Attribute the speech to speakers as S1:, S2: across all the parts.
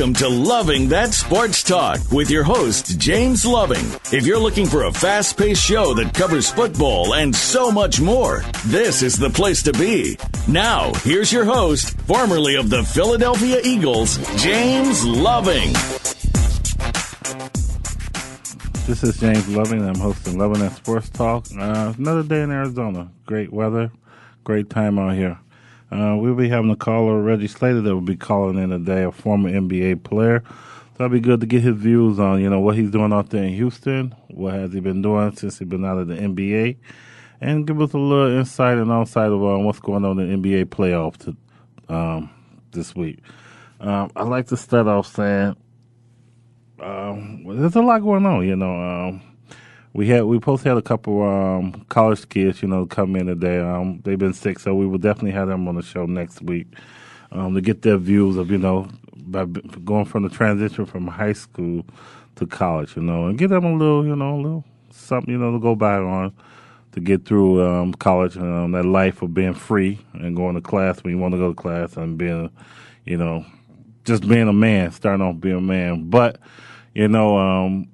S1: Welcome to Loving That Sports Talk with your host, James Loving. If you're looking for a fast paced show that covers football and so much more, this is the place to be. Now, here's your host, formerly of the Philadelphia Eagles, James Loving.
S2: This is James Loving. I'm hosting Loving That Sports Talk. Uh, another day in Arizona. Great weather, great time out here. Uh, we'll be having a caller, Reggie Slater, that will be calling in today, a former NBA player. So that'll be good to get his views on, you know, what he's doing out there in Houston, what has he been doing since he's been out of the NBA, and give us a little insight and outside of uh, what's going on in the NBA playoffs um, this week. Um, I'd like to start off saying um, there's a lot going on, you know. We had we both had a couple um, college kids, you know, come in today. Um, they've been sick, so we will definitely have them on the show next week um, to get their views of you know by going from the transition from high school to college, you know, and give them a little, you know, a little something, you know, to go by on to get through um, college and um, that life of being free and going to class when you want to go to class and being, you know, just being a man, starting off being a man. But you know, um,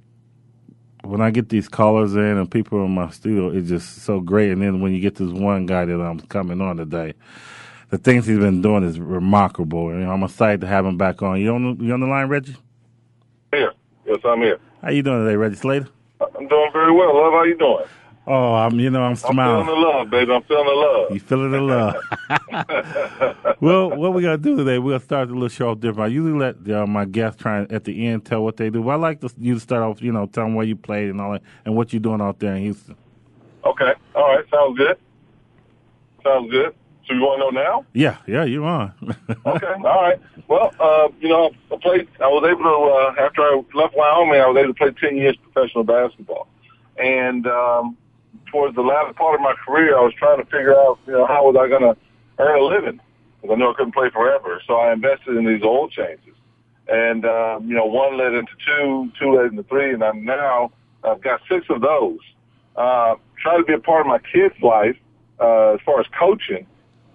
S2: when I get these callers in and people in my studio, it's just so great. And then when you get this one guy that I'm coming on today, the things he's been doing is remarkable. And I'm excited to have him back on. You on the, you on the line, Reggie?
S3: Here. Yes, I'm here.
S2: How you doing today, Reggie Slater?
S3: I'm doing very well. Love, how you doing?
S2: Oh, I'm you know I'm smiling.
S3: I'm feeling the love, baby. I'm feeling the love.
S2: You feeling the love? well, what we gonna do today? We're gonna start the little show off different. I usually let uh, my guests try and, at the end tell what they do. But I like to, you to start off, you know, tell them where you played and all that, and what you're doing out there in Houston.
S3: Okay. All right. Sounds good. Sounds good. So you want to know now?
S2: Yeah, yeah, you on.
S3: okay. All right. Well, uh, you know, I played. I was able to uh, after I left Wyoming, I was able to play ten years professional basketball, and um, towards the latter part of my career, I was trying to figure out, you know, how was I going to earn a living? Because I knew I couldn't play forever. So I invested in these oil changes. And, um, you know, one led into two, two led into three, and I'm now, I've got six of those. Uh, try to be a part of my kids' life, uh, as far as coaching.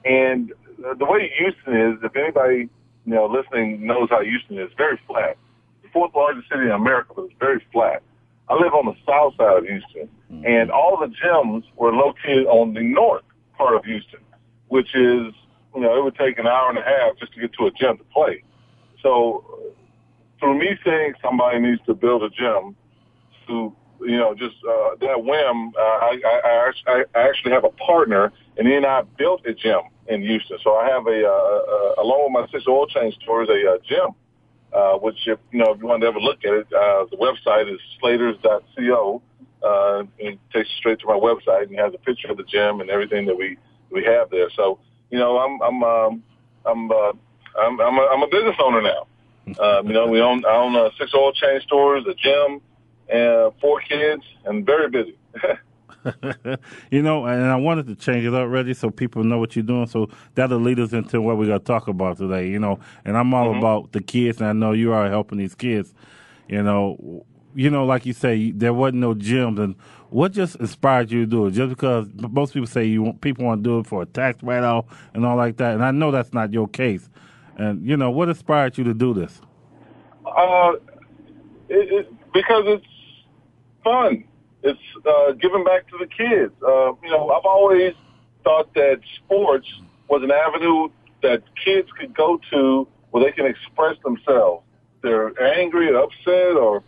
S3: And the way Houston is, if anybody, you know, listening knows how Houston is, very flat. The fourth largest city in America, but it's very flat. I live on the south side of Houston, mm-hmm. and all the gyms were located on the north part of Houston, which is, you know, it would take an hour and a half just to get to a gym to play. So through me saying somebody needs to build a gym, to you know, just uh, that whim, uh, I, I, I, I actually have a partner, and he and I built a gym in Houston. So I have a, uh, uh, along with my six oil change stores, a uh, gym uh, which if you know if you want to ever look at it, uh, the website is slaters.co. Uh, and it takes you straight to my website and has a picture of the gym and everything that we we have there. So you know, I'm I'm um, I'm uh, I'm I'm a, I'm a business owner now. Um, you know, we own I own uh, six oil change stores, a gym, and four kids, and very busy.
S2: you know, and I wanted to change it up, Reggie, so people know what you're doing. So that'll lead us into what we're going to talk about today, you know. And I'm all mm-hmm. about the kids, and I know you are helping these kids. You know, you know, like you say, there wasn't no gyms, and what just inspired you to do it? Just because most people say you want, people want to do it for a tax write-off and all like that, and I know that's not your case. And you know, what inspired you to do this?
S3: Uh, it, it, because it's fun. It's uh, giving back to the kids. Uh, you know, I've always thought that sports was an avenue that kids could go to where they can express themselves. They're angry or upset or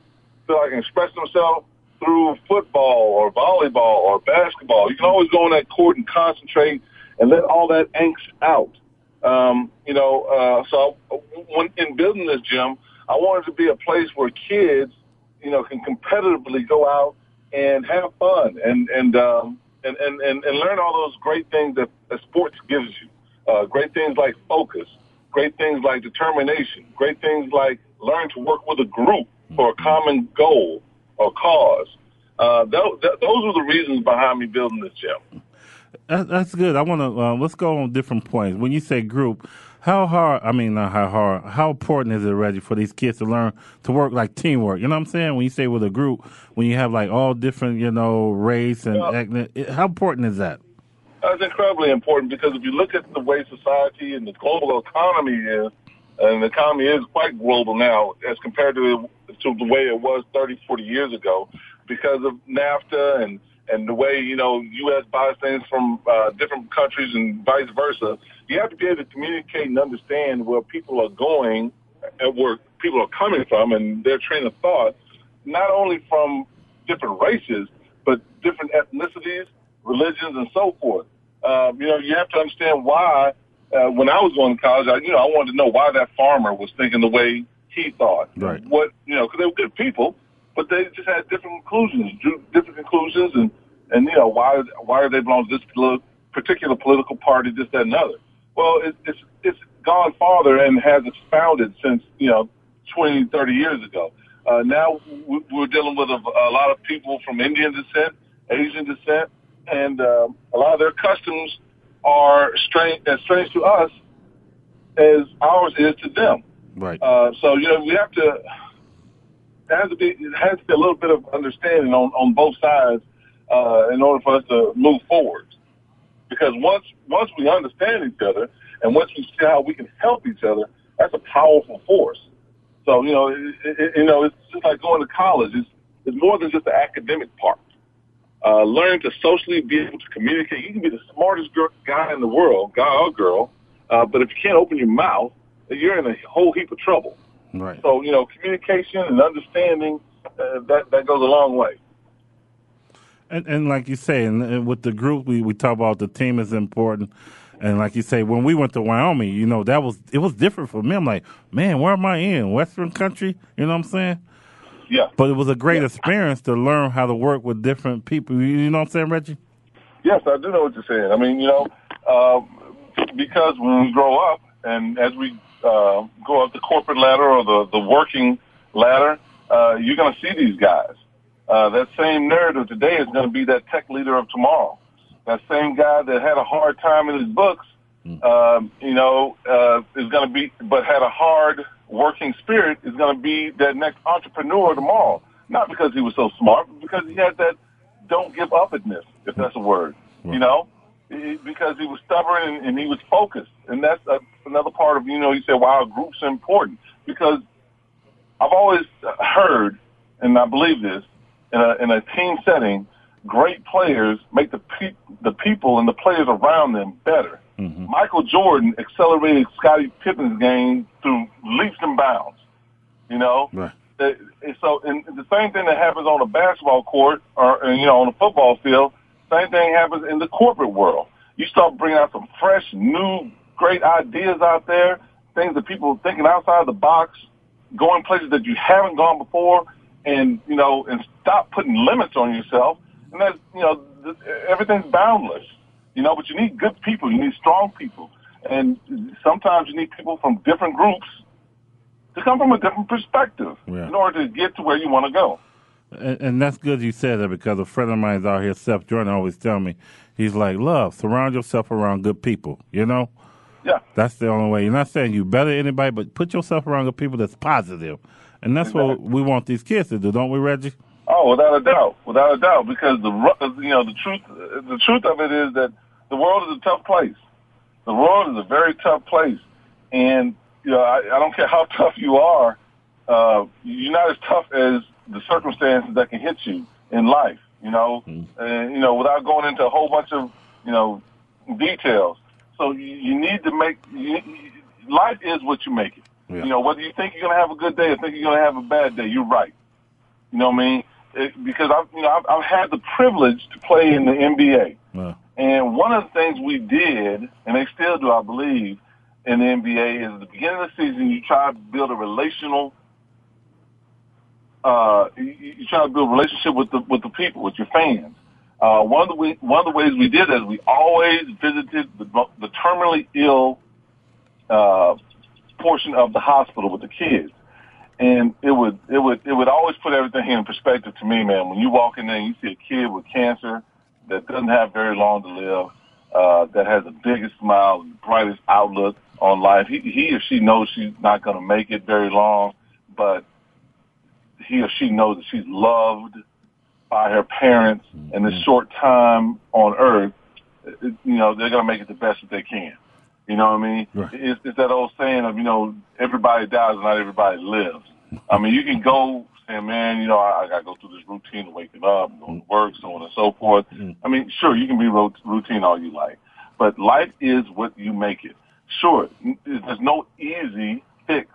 S3: feel like express themselves through football or volleyball or basketball. You can always go on that court and concentrate and let all that angst out. Um, you know, uh, so when in building this gym, I wanted to be a place where kids, you know, can competitively go out and have fun and and um, and, and and and learn all those great things that, that sports gives you. Uh, great things like focus, great things like determination, great things like learn to work with a group for a common goal or cause. Uh, th- th- those are the reasons behind me building this gym.
S2: That's good. I want to uh, let's go on different points. When you say group, how hard? I mean, not how hard. How important is it, Reggie, for these kids to learn to work like teamwork? You know what I'm saying? When you say with a group, when you have like all different, you know, race and ethnic, how important is that?
S3: That's incredibly important because if you look at the way society and the global economy is, and the economy is quite global now as compared to to the way it was 30, 40 years ago, because of NAFTA and and the way you know U.S. buys things from uh, different countries and vice versa. You have to be able to communicate and understand where people are going and where people are coming from and their train of thought, not only from different races but different ethnicities, religions, and so forth. Uh, you know, you have to understand why. Uh, when I was going to college, I, you know, I wanted to know why that farmer was thinking the way he thought.
S2: Right.
S3: What you know, because they were good people, but they just had different conclusions, drew different conclusions, and and you know why why do they belong to this particular political party, this, that, and other. Well, it, it's it's gone farther and has expounded since you know 20, 30 years ago. Uh, now we're dealing with a, a lot of people from Indian descent, Asian descent, and uh, a lot of their customs are strange as strange to us as ours is to them.
S2: Right.
S3: Uh, so you know we have to there has to be it has to be a little bit of understanding on on both sides uh, in order for us to move forward. Because once once we understand each other and once we see how we can help each other, that's a powerful force. So you know, it, it, you know, it's just like going to college. It's it's more than just the academic part. Uh, learning to socially be able to communicate. You can be the smartest girl, guy in the world, guy or girl, uh, but if you can't open your mouth, you're in a whole heap of trouble.
S2: Right.
S3: So you know, communication and understanding uh, that that goes a long way.
S2: And, and like you say, and, and with the group, we, we talk about the team is important. And like you say, when we went to Wyoming, you know, that was it was different for me. I'm like, man, where am I in? Western country? You know what I'm saying?
S3: Yeah.
S2: But it was a great experience to learn how to work with different people. You know what I'm saying, Reggie?
S3: Yes, I do know what you're saying. I mean, you know, uh, because when we grow up and as we uh, go up the corporate ladder or the, the working ladder, uh, you're going to see these guys. Uh, that same narrative today is going to be that tech leader of tomorrow. That same guy that had a hard time in his books, um, you know, uh, is going to be, but had a hard working spirit is going to be that next entrepreneur tomorrow. Not because he was so smart, but because he had that don't give up itness, if that's a word. You know, because he was stubborn and, and he was focused, and that's uh, another part of you know. You said, "Wow, groups are important," because I've always heard, and I believe this, in a, in a team setting, great players make the pe- the people and the players around them better. Michael Jordan accelerated Scottie Pippen's game through leaps and bounds. You know,
S2: Right.
S3: Uh, so and the same thing that happens on a basketball court or uh, you know on a football field, same thing happens in the corporate world. You start bringing out some fresh, new, great ideas out there, things that people are thinking outside the box, going places that you haven't gone before, and you know, and stop putting limits on yourself. And that's you know, th- everything's boundless. You know, but you need good people. You need strong people, and sometimes you need people from different groups to come from a different perspective
S2: Yeah.
S3: in order to get to where you want to go.
S2: And, and that's good you said that because a friend of mine's out here, Seth Jordan, always tell me, he's like, love, surround yourself around good people. You know,
S3: Yeah.
S2: that's the only way. You're not saying you better than anybody, but put yourself around the people that's positive. And that's what we want these kids to do, don't we, Reggie?
S3: Oh, without a doubt, without a doubt, because the you know the truth the truth of it is that the world is a tough place. The world is a very tough place, and you know I, I don't care how tough you are, uh, you're not as tough as the circumstances that can hit you in life. You know, and you know without going into a whole bunch of you know details. So you, you need to make you, life is what you make it. Yeah. You know, whether you think you're going to have a good day or think you're going to have a bad day, you're right. You know what I mean? It, because I've, you know, I've, I've had the privilege to play in the NBA. Yeah. And one of the things we did, and they still do, I believe, in the NBA is at the beginning of the season, you try to build a relational, uh, you, you try to build a relationship with the, with the people, with your fans. Uh, one of the one of the ways we did is we always visited the, the terminally ill, uh, portion of the hospital with the kids. And it would, it would, it would always put everything in perspective to me, man. When you walk in there and you see a kid with cancer that doesn't have very long to live, uh, that has the biggest smile, brightest outlook on life. He, he or she knows she's not going to make it very long, but he or she knows that she's loved by her parents mm-hmm. in this short time on earth. You know, they're going to make it the best that they can. You know what I mean? Right. It's, it's that old saying of, you know, everybody dies, not everybody lives. I mean, you can go saying, man, you know, I, I got to go through this routine of waking up, going to work, so on and so forth. Mm-hmm. I mean, sure, you can be routine all you like, but life is what you make it. Sure, there's no easy fix,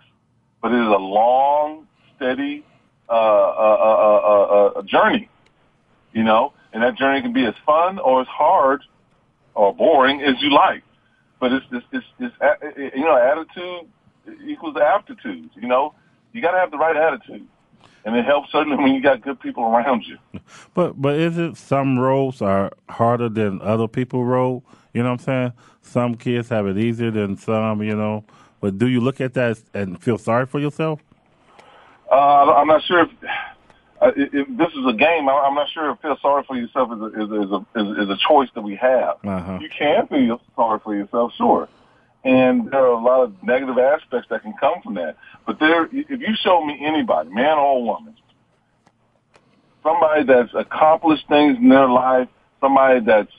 S3: but it is a long, steady uh, uh, uh, uh, journey, you know, and that journey can be as fun or as hard or boring as you like. But it's, it's, it's, it's you know, attitude equals aptitude, you know. You got to have the right attitude and it helps certainly when you got good people around you.
S2: But but is it some roles are harder than other people role? You know what I'm saying? Some kids have it easier than some. You know, but do you look at that and feel sorry for yourself?
S3: Uh, I'm not sure if, uh, if, this is a game. I'm not sure if feel sorry for yourself is a, is a, is a, is a choice that we have. Uh-huh. You can feel sorry for yourself, sure and there are a lot of negative aspects that can come from that. But there, if you show me anybody, man or woman, somebody that's accomplished things in their life, somebody that's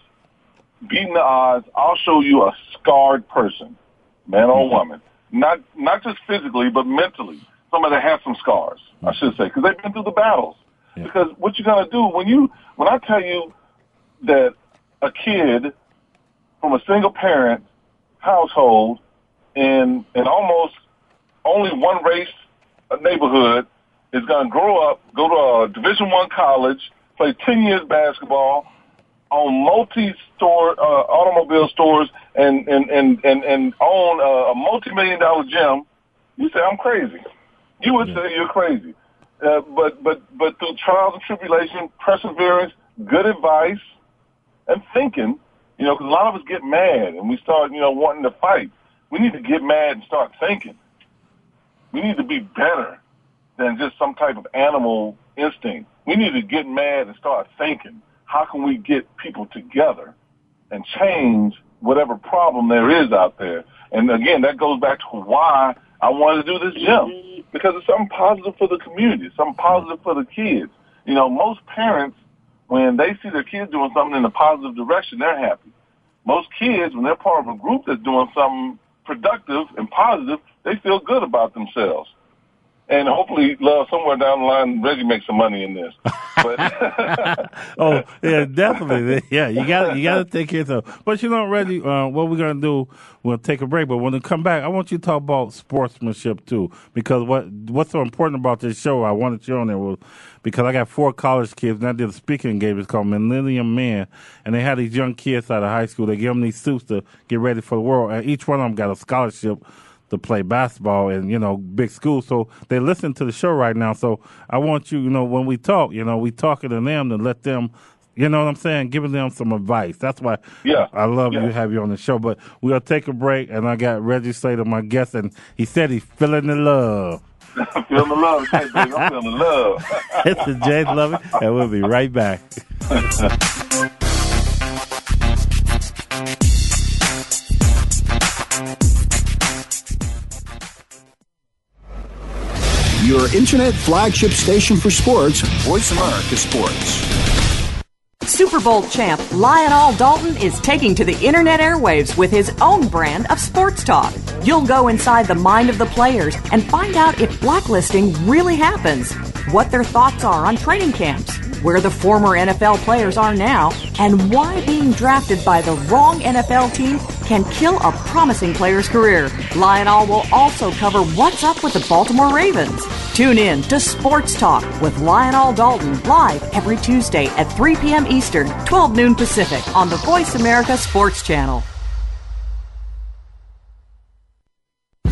S3: beaten the odds, I'll show you a scarred person, man or mm-hmm. woman. Not not just physically, but mentally. Somebody that has some scars, I should say, because they've been through the battles. Yeah. Because what you're gonna do when you when I tell you that a kid from a single parent household in in almost only one race uh, neighborhood is going to grow up, go to a Division One college, play ten years basketball, own multi-store uh, automobile stores, and and and and, and own a, a multi-million dollar gym. You say I'm crazy. You would say you're crazy. Uh, but but but through trials and tribulation, perseverance, good advice, and thinking, you know, because a lot of us get mad and we start, you know, wanting to fight. We need to get mad and start thinking. We need to be better than just some type of animal instinct. We need to get mad and start thinking. How can we get people together and change whatever problem there is out there? And again, that goes back to why I wanted to do this gym because it's something positive for the community, something positive for the kids. You know, most parents when they see their kids doing something in a positive direction, they're happy. Most kids, when they're part of a group that's doing something productive and positive, they feel good about themselves. And hopefully, love somewhere down the line, Reggie makes some money in this.
S2: But oh yeah, definitely. Yeah, you got you got to take care of yourself. But you know, Reggie, uh, what we're gonna do, we'll take a break. But when we come back, I want you to talk about sportsmanship too, because what what's so important about this show, I wanted you on there was because I got four college kids and I did a speaking engagement called Millennium Man, and they had these young kids out of high school. They give them these suits to get ready for the world, and each one of them got a scholarship to play basketball in, you know, big schools. So they listen to the show right now. So I want you, you know, when we talk, you know, we talking to them to let them you know what I'm saying? Giving them some advice. That's why
S3: yeah.
S2: I love
S3: yeah.
S2: you have you on the show. But we'll take a break, and I got Reggie Slater, my guest, and he said he's feeling the love.
S3: feeling the love. Hey, baby, I'm feeling the love.
S2: it's the James Loving, and we'll be right back.
S4: your internet flagship station for sports, Voice America Sports.
S5: Super Bowl champ Lionel Dalton is taking to the internet airwaves with his own brand of sports talk. You'll go inside the mind of the players and find out if blacklisting really happens, what their thoughts are on training camps where the former NFL players are now, and why being drafted by the wrong NFL team can kill a promising player's career. Lionel will also cover what's up with the Baltimore Ravens. Tune in to Sports Talk with Lionel Dalton live every Tuesday at 3 p.m. Eastern, 12 noon Pacific on the Voice America Sports Channel.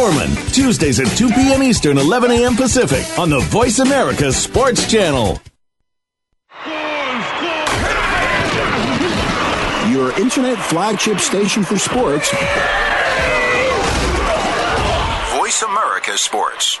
S1: Tuesdays at 2 p.m. Eastern, 11 a.m. Pacific on the Voice America Sports Channel.
S4: Your internet flagship station for sports.
S6: Voice America Sports.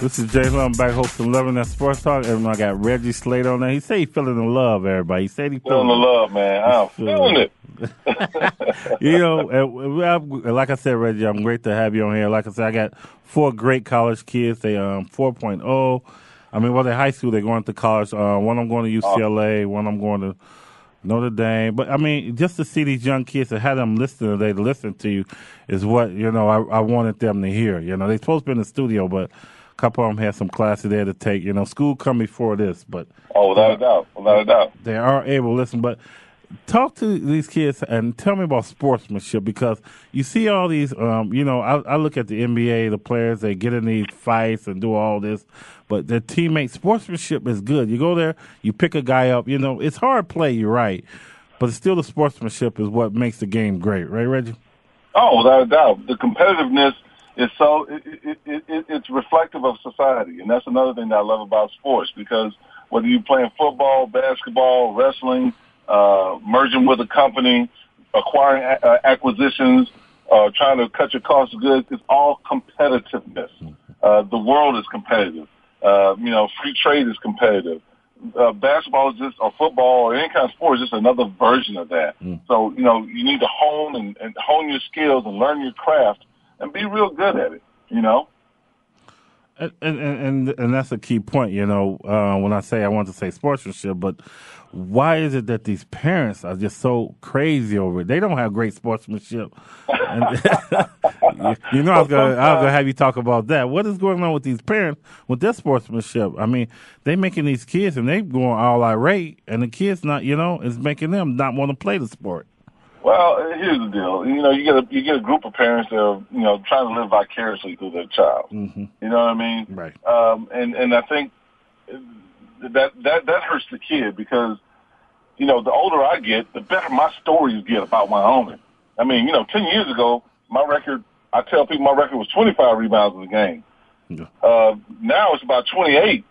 S2: This is Jay Love back hosting Loving That Sports Talk. And I got Reggie Slater on there. He said he feeling the love, everybody. He said he
S3: Feeling the love, man. I'm feeling it.
S2: you know, like I said, Reggie, I'm great to have you on here. Like I said, I got four great college kids. They um 4.0. I mean, well, they're high school. They're going to college. Uh, one I'm going to UCLA. One I'm going to Notre Dame. But I mean, just to see these young kids and have them listen today to listen to you is what you know. I, I wanted them to hear. You know, they're supposed to be in the studio, but couple of them had some classes there to take. You know, school come before this, but
S3: Oh, without a doubt. Without a doubt.
S2: they are able to listen. But talk to these kids and tell me about sportsmanship because you see all these. Um, you know, I, I look at the NBA, the players they get in these fights and do all this, but their teammate sportsmanship is good. You go there, you pick a guy up. You know, it's hard play. You're right, but still the sportsmanship is what makes the game great, right, Reggie?
S3: Oh, without a doubt. The competitiveness is so it, it, it, it, it's reflective of society, and that's another thing that I love about sports because whether you're playing football, basketball, wrestling, uh, merging with a company, acquiring a- uh, acquisitions, uh, trying to cut your costs of goods, it's all competitiveness. Uh, the world is competitive. Uh, you know, free trade is competitive. Uh, basketball is just, or football, or any kind of sport is just another version of that. So, you know, you need to hone and, and hone your skills and learn your craft and be real good at it, you know?
S2: And and and, and that's a key point. You know, uh, when I say I want to say sportsmanship, but why is it that these parents are just so crazy over it? They don't have great sportsmanship. And, you know, I was gonna I was gonna have you talk about that. What is going on with these parents with their sportsmanship? I mean, they making these kids and they going all irate, and the kids not, you know, is making them not want to play the sport.
S3: Well, here's the deal. You know, you get a you get a group of parents that are you know trying to live vicariously through their child.
S2: Mm-hmm.
S3: You know what I mean?
S2: Right.
S3: Um, and and I think that that that hurts the kid because you know the older I get, the better my stories get about Wyoming. I mean, you know, ten years ago, my record. I tell people my record was 25 rebounds in the game. Uh, now it's about 28.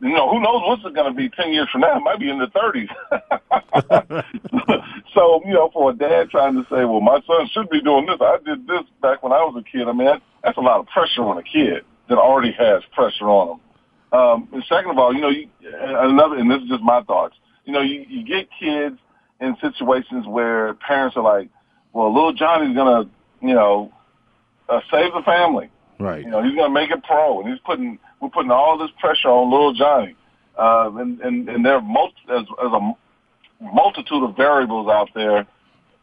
S3: You know, who knows what's it going to be 10 years from now? It might be in the 30s. so, you know, for a dad trying to say, well, my son should be doing this. I did this back when I was a kid. I mean, that, that's a lot of pressure on a kid that already has pressure on them. Um, and second of all, you know, you, another, and this is just my thoughts. You know, you, you get kids in situations where parents are like, well, little Johnny's going to, you know, uh, save the family.
S2: Right.
S3: You know, he's going to make it pro, and he's putting we're putting all this pressure on little Johnny, uh, and and and there are as, as a multitude of variables out there,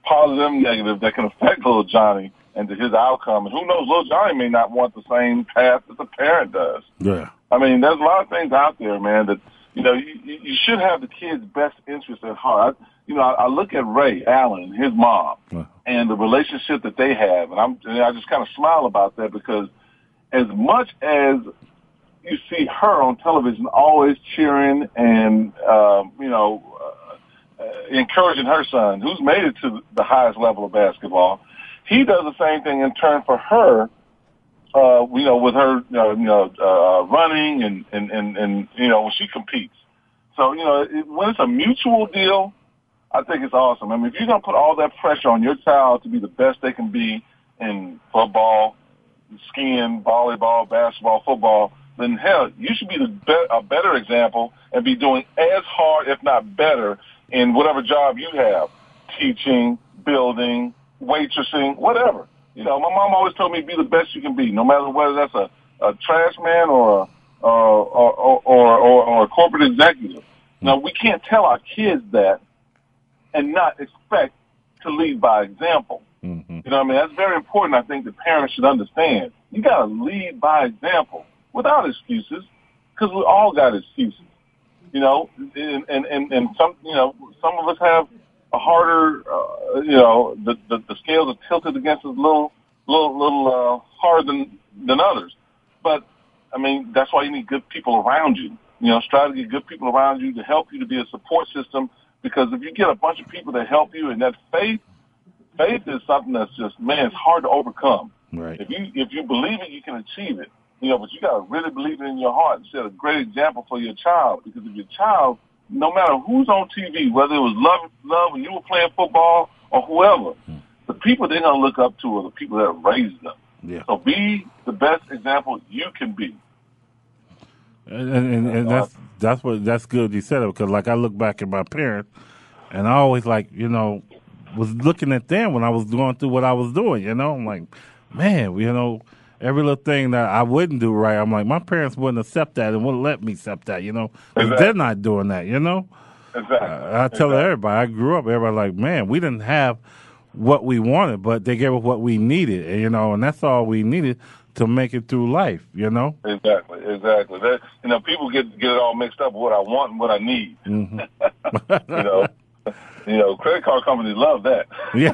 S3: positive and negative, that can affect little Johnny and to his outcome. And who knows, little Johnny may not want the same path that the parent does.
S2: Yeah.
S3: I mean, there's a lot of things out there, man, that, you know, you, you should have the kid's best interest at heart. I, you know, I, I look at Ray Allen, his mom, and the relationship that they have, and I'm, and I just kind of smile about that because as much as you see her on television always cheering and, um, you know, uh, uh, encouraging her son, who's made it to the highest level of basketball, he does the same thing in turn for her uh, you know, with her, uh, you know, uh, running and, and, and, and, you know, when she competes. So, you know, it, when it's a mutual deal, I think it's awesome. I mean, if you're going to put all that pressure on your child to be the best they can be in football, skiing, volleyball, basketball, football, then hell, you should be the be- a better example and be doing as hard, if not better, in whatever job you have, teaching, building, waitressing, whatever. You know, my mom always told me be the best you can be, no matter whether that's a, a trash man or a, or, or, or, or, or a corporate executive. Now, we can't tell our kids that and not expect to lead by example.
S2: Mm-hmm.
S3: You know what I mean? That's very important. I think the parents should understand. You got to lead by example without excuses because we all got excuses. You know, and, and, and, and some, you know, some of us have a harder, uh, you know, the, the, the scales are tilted against us a little, little, little, uh, harder than, than others. But, I mean, that's why you need good people around you. You know, strive to get good people around you to help you to be a support system because if you get a bunch of people that help you and that faith, faith is something that's just, man, it's hard to overcome.
S2: Right.
S3: If you, if you believe it, you can achieve it. You know, but you got to really believe it in your heart and set a great example for your child because if your child no matter who's on TV, whether it was love, love when you were playing football or whoever, hmm. the people they're gonna look up to are the people that raised them.
S2: Yeah.
S3: So be the best example you can be.
S2: And, and, and that's that's what that's good you said it because like I look back at my parents, and I always like you know was looking at them when I was going through what I was doing. You know, I'm like, man, you know, every little thing that I wouldn't do right, I'm like, my parents wouldn't accept that and wouldn't let me accept that. You know?
S3: Exactly.
S2: they're not doing that. You know.
S3: Exactly.
S2: I tell everybody, I grew up, everybody like, man, we didn't have what we wanted, but they gave us what we needed, and, you know, and that's all we needed to make it through life, you know?
S3: Exactly, exactly. That you know, people get get it all mixed up what I want and what I need.
S2: Mm-hmm.
S3: you know, you know, credit card companies love that.
S2: Yeah.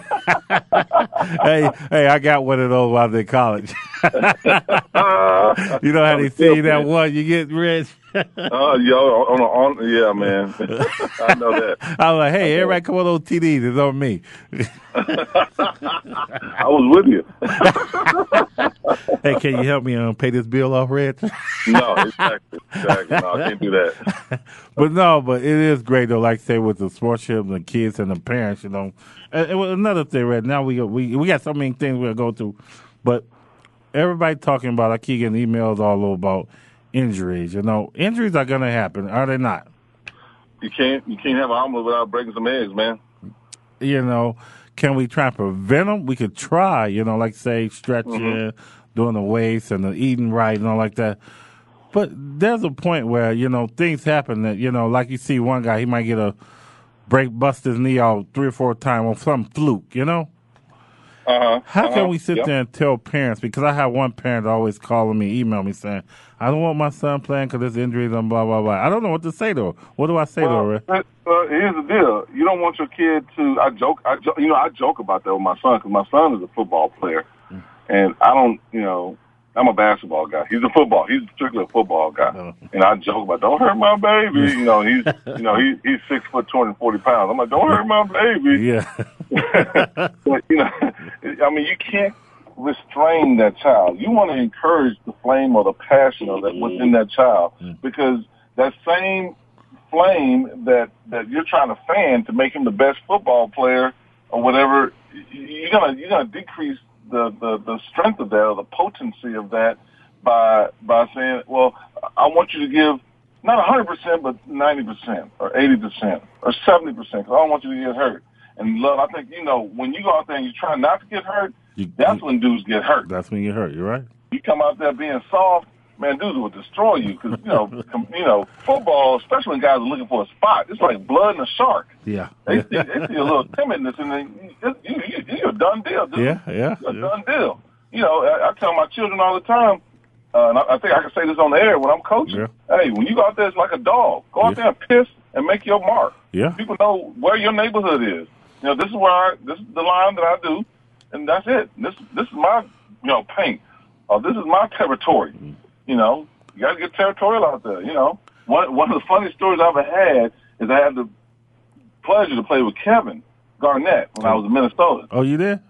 S2: hey, hey, I got one of those while I was in college. you know how they say that one, you get rich.
S3: Oh, yo, on, on, on, yeah, man. I know that.
S2: I was like, hey, everybody come on those TDs, it's on me.
S3: I was with you.
S2: hey, can you help me um, pay this bill off, Reg?
S3: No, exactly, exactly. No, I can't do that.
S2: but no, but it is great though. Like I say with the sportship and the kids and the parents, you know. And, and another thing, right now we we we got so many things we're gonna go through, but everybody talking about. I keep getting emails all over about injuries. You know, injuries are gonna happen, are they not?
S3: You can't you can't have an omelet without breaking some eggs, man.
S2: You know, can we try and prevent them? We could try. You know, like say stretching,
S3: Mm-hmm.
S2: doing the weights and the eating right and all like that. But there's a point where you know things happen that you know, like you see one guy, he might get a break, bust his knee out three or four times on some fluke. You know,
S3: Uh-huh.
S2: how
S3: uh-huh.
S2: can we sit
S3: Yep.
S2: there and tell parents? Because I have one parent always calling me, email me saying, "I don't want my son playing because there's injuries and blah blah blah." I don't know what to say to her. What do I say?
S3: Well,
S2: Ray?
S3: uh, uh, here's the deal. You don't want your kid to. I joke. I jo- you know I joke about that with my son because my son is a football player, and I don't. You know, I'm a basketball guy. He's a football. He's strictly a football guy, and I joke about don't hurt my baby. You know, he's you know he, he's six foot two hundred forty pounds. I'm like don't hurt my baby.
S2: Yeah,
S3: but you know, I mean, you can't restrain that child. You want to encourage the flame or the passion of that within that child mm-hmm. because that same flame that that you're trying to fan to make him the best football player or whatever, you're gonna you're gonna decrease the the the strength of that or the potency of that by by saying, well, I want you to give not 100%, but 90% or 80% or 70% because I don't want you to get hurt. And love, I think, you know, when you go out there and you try not to get hurt,
S2: You-
S3: that's when dudes get hurt.
S2: that's when you get hurt. You're right.
S3: You come out there being soft, man, dudes will destroy you because you know, com, you know, football, especially when guys are looking for a spot, it's like blood in a shark.
S2: Yeah.
S3: They see, they see a little timidness, and then you, you, you, you're a done deal, dude.
S2: Yeah, yeah,
S3: You're a
S2: yeah.
S3: done deal. You know, I, I tell my children all the time, uh, and I, I think I can say this on the air when I'm coaching.
S2: Yeah.
S3: Hey, when you go out there, it's like a dog. Go out
S2: Yeah.
S3: there and piss and make your mark.
S2: Yeah.
S3: People know where your neighborhood is. You know, this is where I, this is the line that I do, and that's it. This this is my you know paint. Uh, this is my territory. You know, you got to get territorial out there. You know, one one of the funniest stories I've ever had is I had the pleasure to play with Kevin Garnett when I was in Minnesota.
S2: Oh, you there?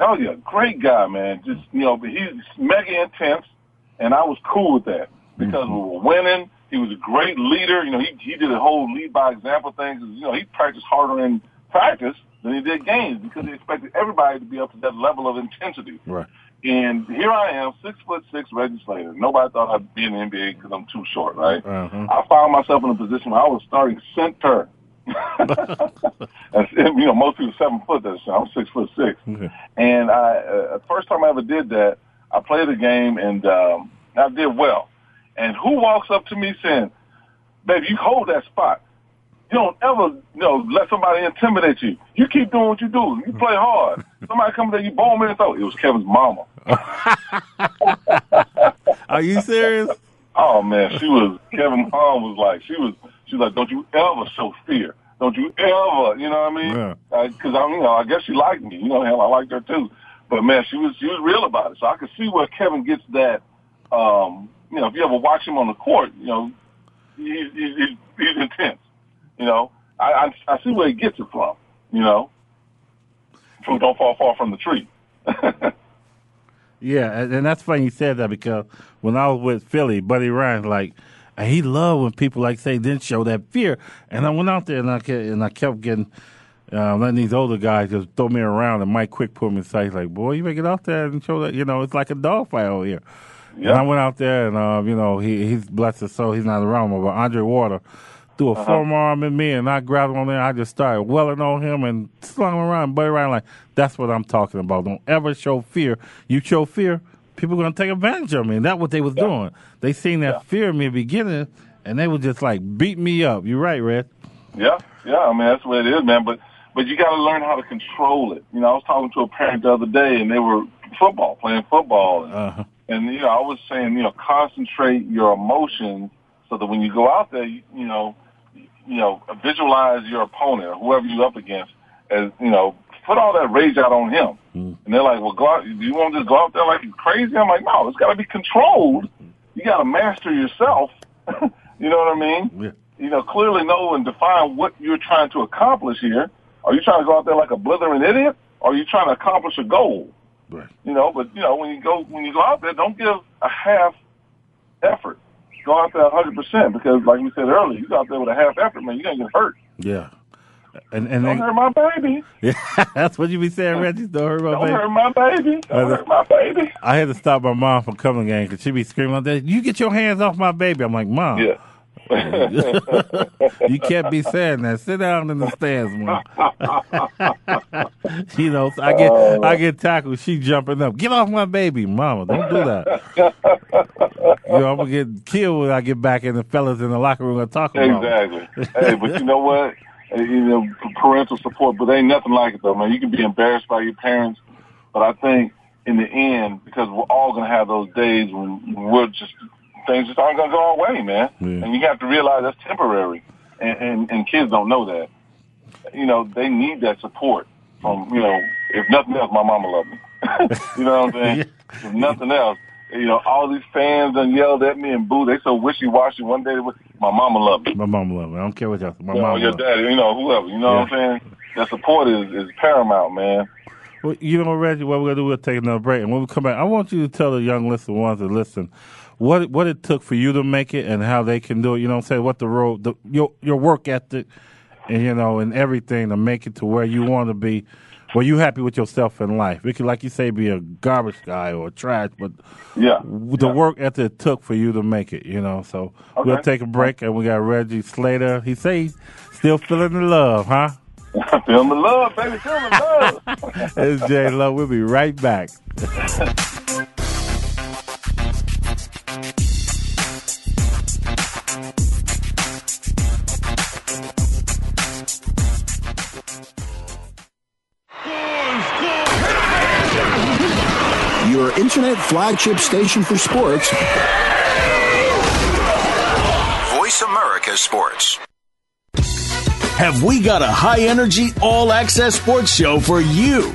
S3: Oh yeah, great guy, man. Just you know, but he's mega intense, and I was cool with that because mm-hmm. we were winning. He was a great leader. You know, he he did a whole lead by example thing. You know, he practiced harder in practice than he did games because he expected everybody to be up to that level of intensity.
S2: Right.
S3: And here I am, six foot six legislator. Nobody thought I'd be in the NBA because I'm too short, right?
S2: Uh-huh.
S3: I found myself in a position where I was starting center. you know, most people seven foot. That's I'm six foot six.
S2: Okay.
S3: And I, uh, first time I ever did that, I played a game and um, I did well. And who walks up to me saying, "Baby, you hold that spot. You don't ever, you know, let somebody intimidate you. You keep doing what you do. You play hard. Somebody comes there, you bomb me and throw." It was Kevin's mama.
S2: Are you serious?
S3: Oh man, she was Kevin mom was like she was she was like, don't you ever show fear. Don't you ever, you know what I mean?
S2: Yeah.
S3: Because I, you know, I guess she liked me. You know, hell, I liked her too. But man, she was she was real about it. So I could see where Kevin gets that. Um, you know, if you ever watch him on the court, you know, he's, he's, he's intense. You know, I, I I see where he gets it from. You know, from don't fall far from the tree.
S2: Yeah, and, and that's funny you said that because when I was with Philly, Buddy Ryan, like, and he loved when people like say didn't show that fear. And I went out there and I kept, and I kept getting uh, letting these older guys just throw me around. And Mike Quick put me aside, he's like, "Boy, you make it out there and show that you know it's like a dogfight over here." And I went out there and uh, you know he he's blessed his soul, he's not around but Andre Waters threw a forearm at me and I grabbed him on there. I just started welling on him and slung him around. Buddy Ryan. like, that's what I'm talking about. Don't ever show fear. You show fear, people are gonna take advantage of me. And that's what they was doing. They seen that fear in me beginning and they was just like beat me up. You're right, Red.
S3: Yeah, yeah. I mean, that's what it is, man. But but you got to learn how to control it. You know, I was talking to a parent the other day, and they were football playing football, and,
S2: Uh-huh.
S3: and you know, I was saying, you know, concentrate your emotions so that when you go out there, you, you know, you know, visualize your opponent or whoever you're up against as you know, put all that rage out on him. Mm-hmm. And they're like, well, go out. Do you want to just go out there like you're crazy? I'm like, no, it's got to be controlled. Mm-hmm. You got to master yourself. you know what I mean?
S2: Yeah.
S3: you know, clearly know and define what you're trying to accomplish here. Are you trying to go out there like a blithering idiot, or are you trying to accomplish a goal?
S2: Right.
S3: You know, but you know, when you go when you go out there, don't give a half effort. Go out there 100 percent because, like we said earlier, you go out there with a half effort, man, you're gonna get hurt.
S2: Yeah. And and
S3: Don't
S2: then,
S3: hurt my baby.
S2: yeah, that's what you be saying, Reggie. Don't hurt my
S3: Don't
S2: baby.
S3: hurt my baby. Don't hurt my baby.
S2: I had to stop my mom from coming game because she be screaming like that. You get your hands off my baby. I'm like, mom,
S3: Yeah.
S2: you can't be saying that. Sit down in the stands, man. you know, I get I get tackled. She jumping up. Get off my baby, mama. Don't do that. you know, I'm gonna get killed when I get back and the fellas in the locker room gonna talk about.
S3: Exactly. hey, but you know what? Uh, You know, parental support, but ain't nothing like it though, man. You can be embarrassed by your parents, but I think in the end, because we're all gonna have those days when we're just things just aren't gonna go our way, man.
S2: Yeah.
S3: And you have to realize that's temporary, and, and and kids don't know that. You know, they need that support from you know, if nothing else, my mama loved me. you know what I'm saying? If nothing else. You know, all these fans done yelled at me and booed. They so wishy-washy. One day, was- my mama loved me
S2: My mama love me. I don't care what y'all. My
S3: you know,
S2: mom
S3: your daddy, you know, whoever, you know what I'm saying? That support is, is paramount, man.
S2: Well, you know, Reggie, what we're gonna do? We'll take another break, and when we come back, I want you to tell the young listener ones that listen what what it took for you to make it and how they can do it. You know, what I'm saying what the road, the, your your work ethic, and you know, and everything to make it to where you want to be, Were you happy with yourself in life. It could, like you say, be a garbage guy or trash, but
S3: Yeah.
S2: the work ethic it took for you to make it. You know, so we'll take a break, and we got Reggie Slater. He say he's still feeling the love, huh?
S3: Feeling the love, baby. Feeling the love.
S2: It's Jay Love. We'll be right back.
S4: flagship station for sports.
S6: Voice America Sports.
S1: Have we got a high energy, all access sports show for you?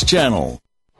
S1: Channel.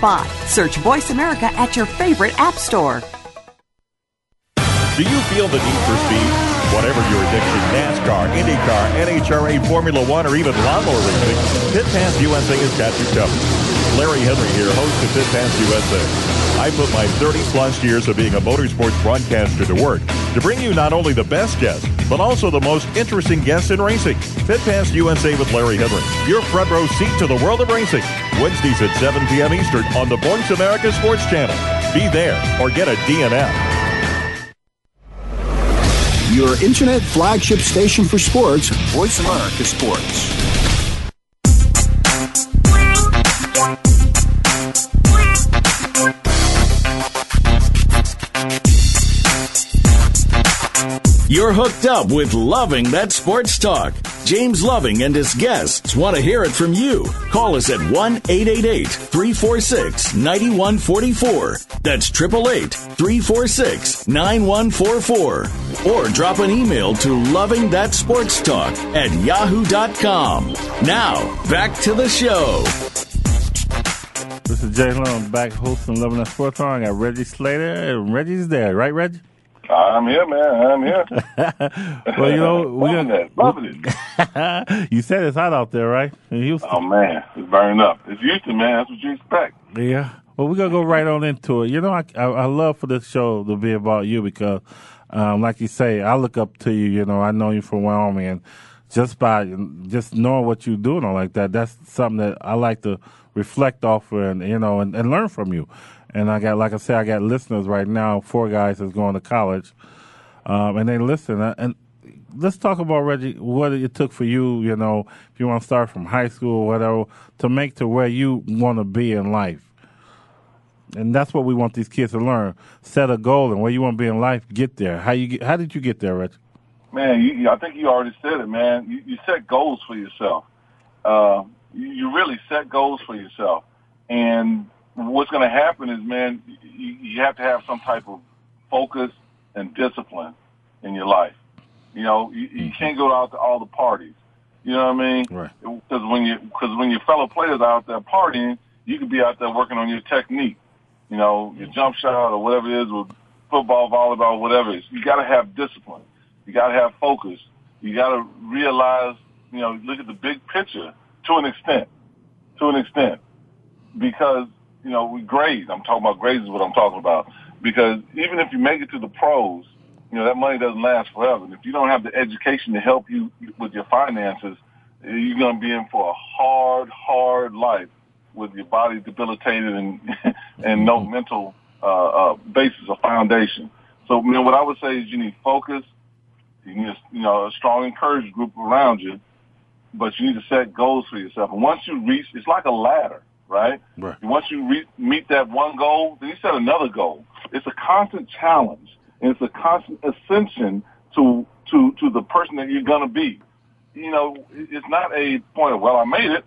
S5: spot. Search Voice America at your favorite app store.
S7: Do you feel the need for speed? Whatever your addiction, NASCAR, IndyCar, NHRA, Formula One, or even lawnmower racing, Pit Pass USA has got you covered. Larry Henry here, host of Pit Pass USA. I put my 30 plus years of being a motorsports broadcaster to work to bring you not only the best guests, but also the most interesting guests in racing. Pit Pass USA with Larry Henry, your front row seat to the world of racing. Wednesdays at 7 p.m. Eastern on the Voice America Sports Channel. Be there or get a DNF.
S4: Your internet flagship station for sports, Voice America Sports.
S1: You're hooked up with Loving That Sports Talk. James Loving and his guests want to hear it from you. Call us at 1 888 346 9144. That's 888 346 9144. Or drop an email to Loving That Sports Talk at yahoo.com. Now, back to the show.
S2: This is Jay Love back hosting Loving That Sports Talk. I got Reggie Slater, and Reggie's there, right, Reggie?
S3: I'm here, man. I'm here.
S2: well, you know, we're
S3: loving
S2: gonna,
S3: it. Loving it.
S2: you said it's hot out there, right? In Houston.
S3: Oh man, it's burning up. It's Houston, man. That's what you expect.
S2: Yeah. Well, we're gonna go right on into it. You know, I I, I love for this show to be about you because, um, like you say, I look up to you. You know, I know you from Wyoming, and just by just knowing what you do and all like that, that's something that I like to reflect off and you know and, and learn from you. And I got, like I said, I got listeners right now. Four guys that's going to college, um, and they listen. And let's talk about Reggie. What it took for you, you know, if you want to start from high school or whatever, to make to where you want to be in life. And that's what we want these kids to learn. Set a goal and where you want to be in life. Get there. How you get, How did you get there, Reggie?
S3: Man, you, I think you already said it, man. You, you set goals for yourself. Uh, you, really set goals for yourself, and what's going to happen is, man, you, you have to have some type of focus and discipline in your life. You know, you, you mm-hmm. can't go out to all the parties. You know what I mean?
S2: Right.
S3: Because when you because when your fellow players are out there partying, you could be out there working on your technique. You know, your mm-hmm. jump shot or whatever it is with football, volleyball, whatever it is. You got to have discipline. You got to have focus. You got to realize, you know, look at the big picture to an extent, to an extent, because you know, we grades. I'm talking about grades is what I'm talking about. Because even if you make it to the pros, you know, that money doesn't last forever. And if you don't have the education to help you with your finances, you're going to be in for a hard, hard life with your body debilitated and, and no mental, uh, uh, basis or foundation. So, you know, what I would say is you need focus. You need, a, you know, a strong encouragement group around you, but you need to set goals for yourself. And once you reach, it's like a ladder right?
S2: Right.
S3: Once you re- meet that one goal, then you set another goal. It's a constant challenge, and it's a constant ascension to to to the person that you're gonna be. You know, it's not a point of well, I made it.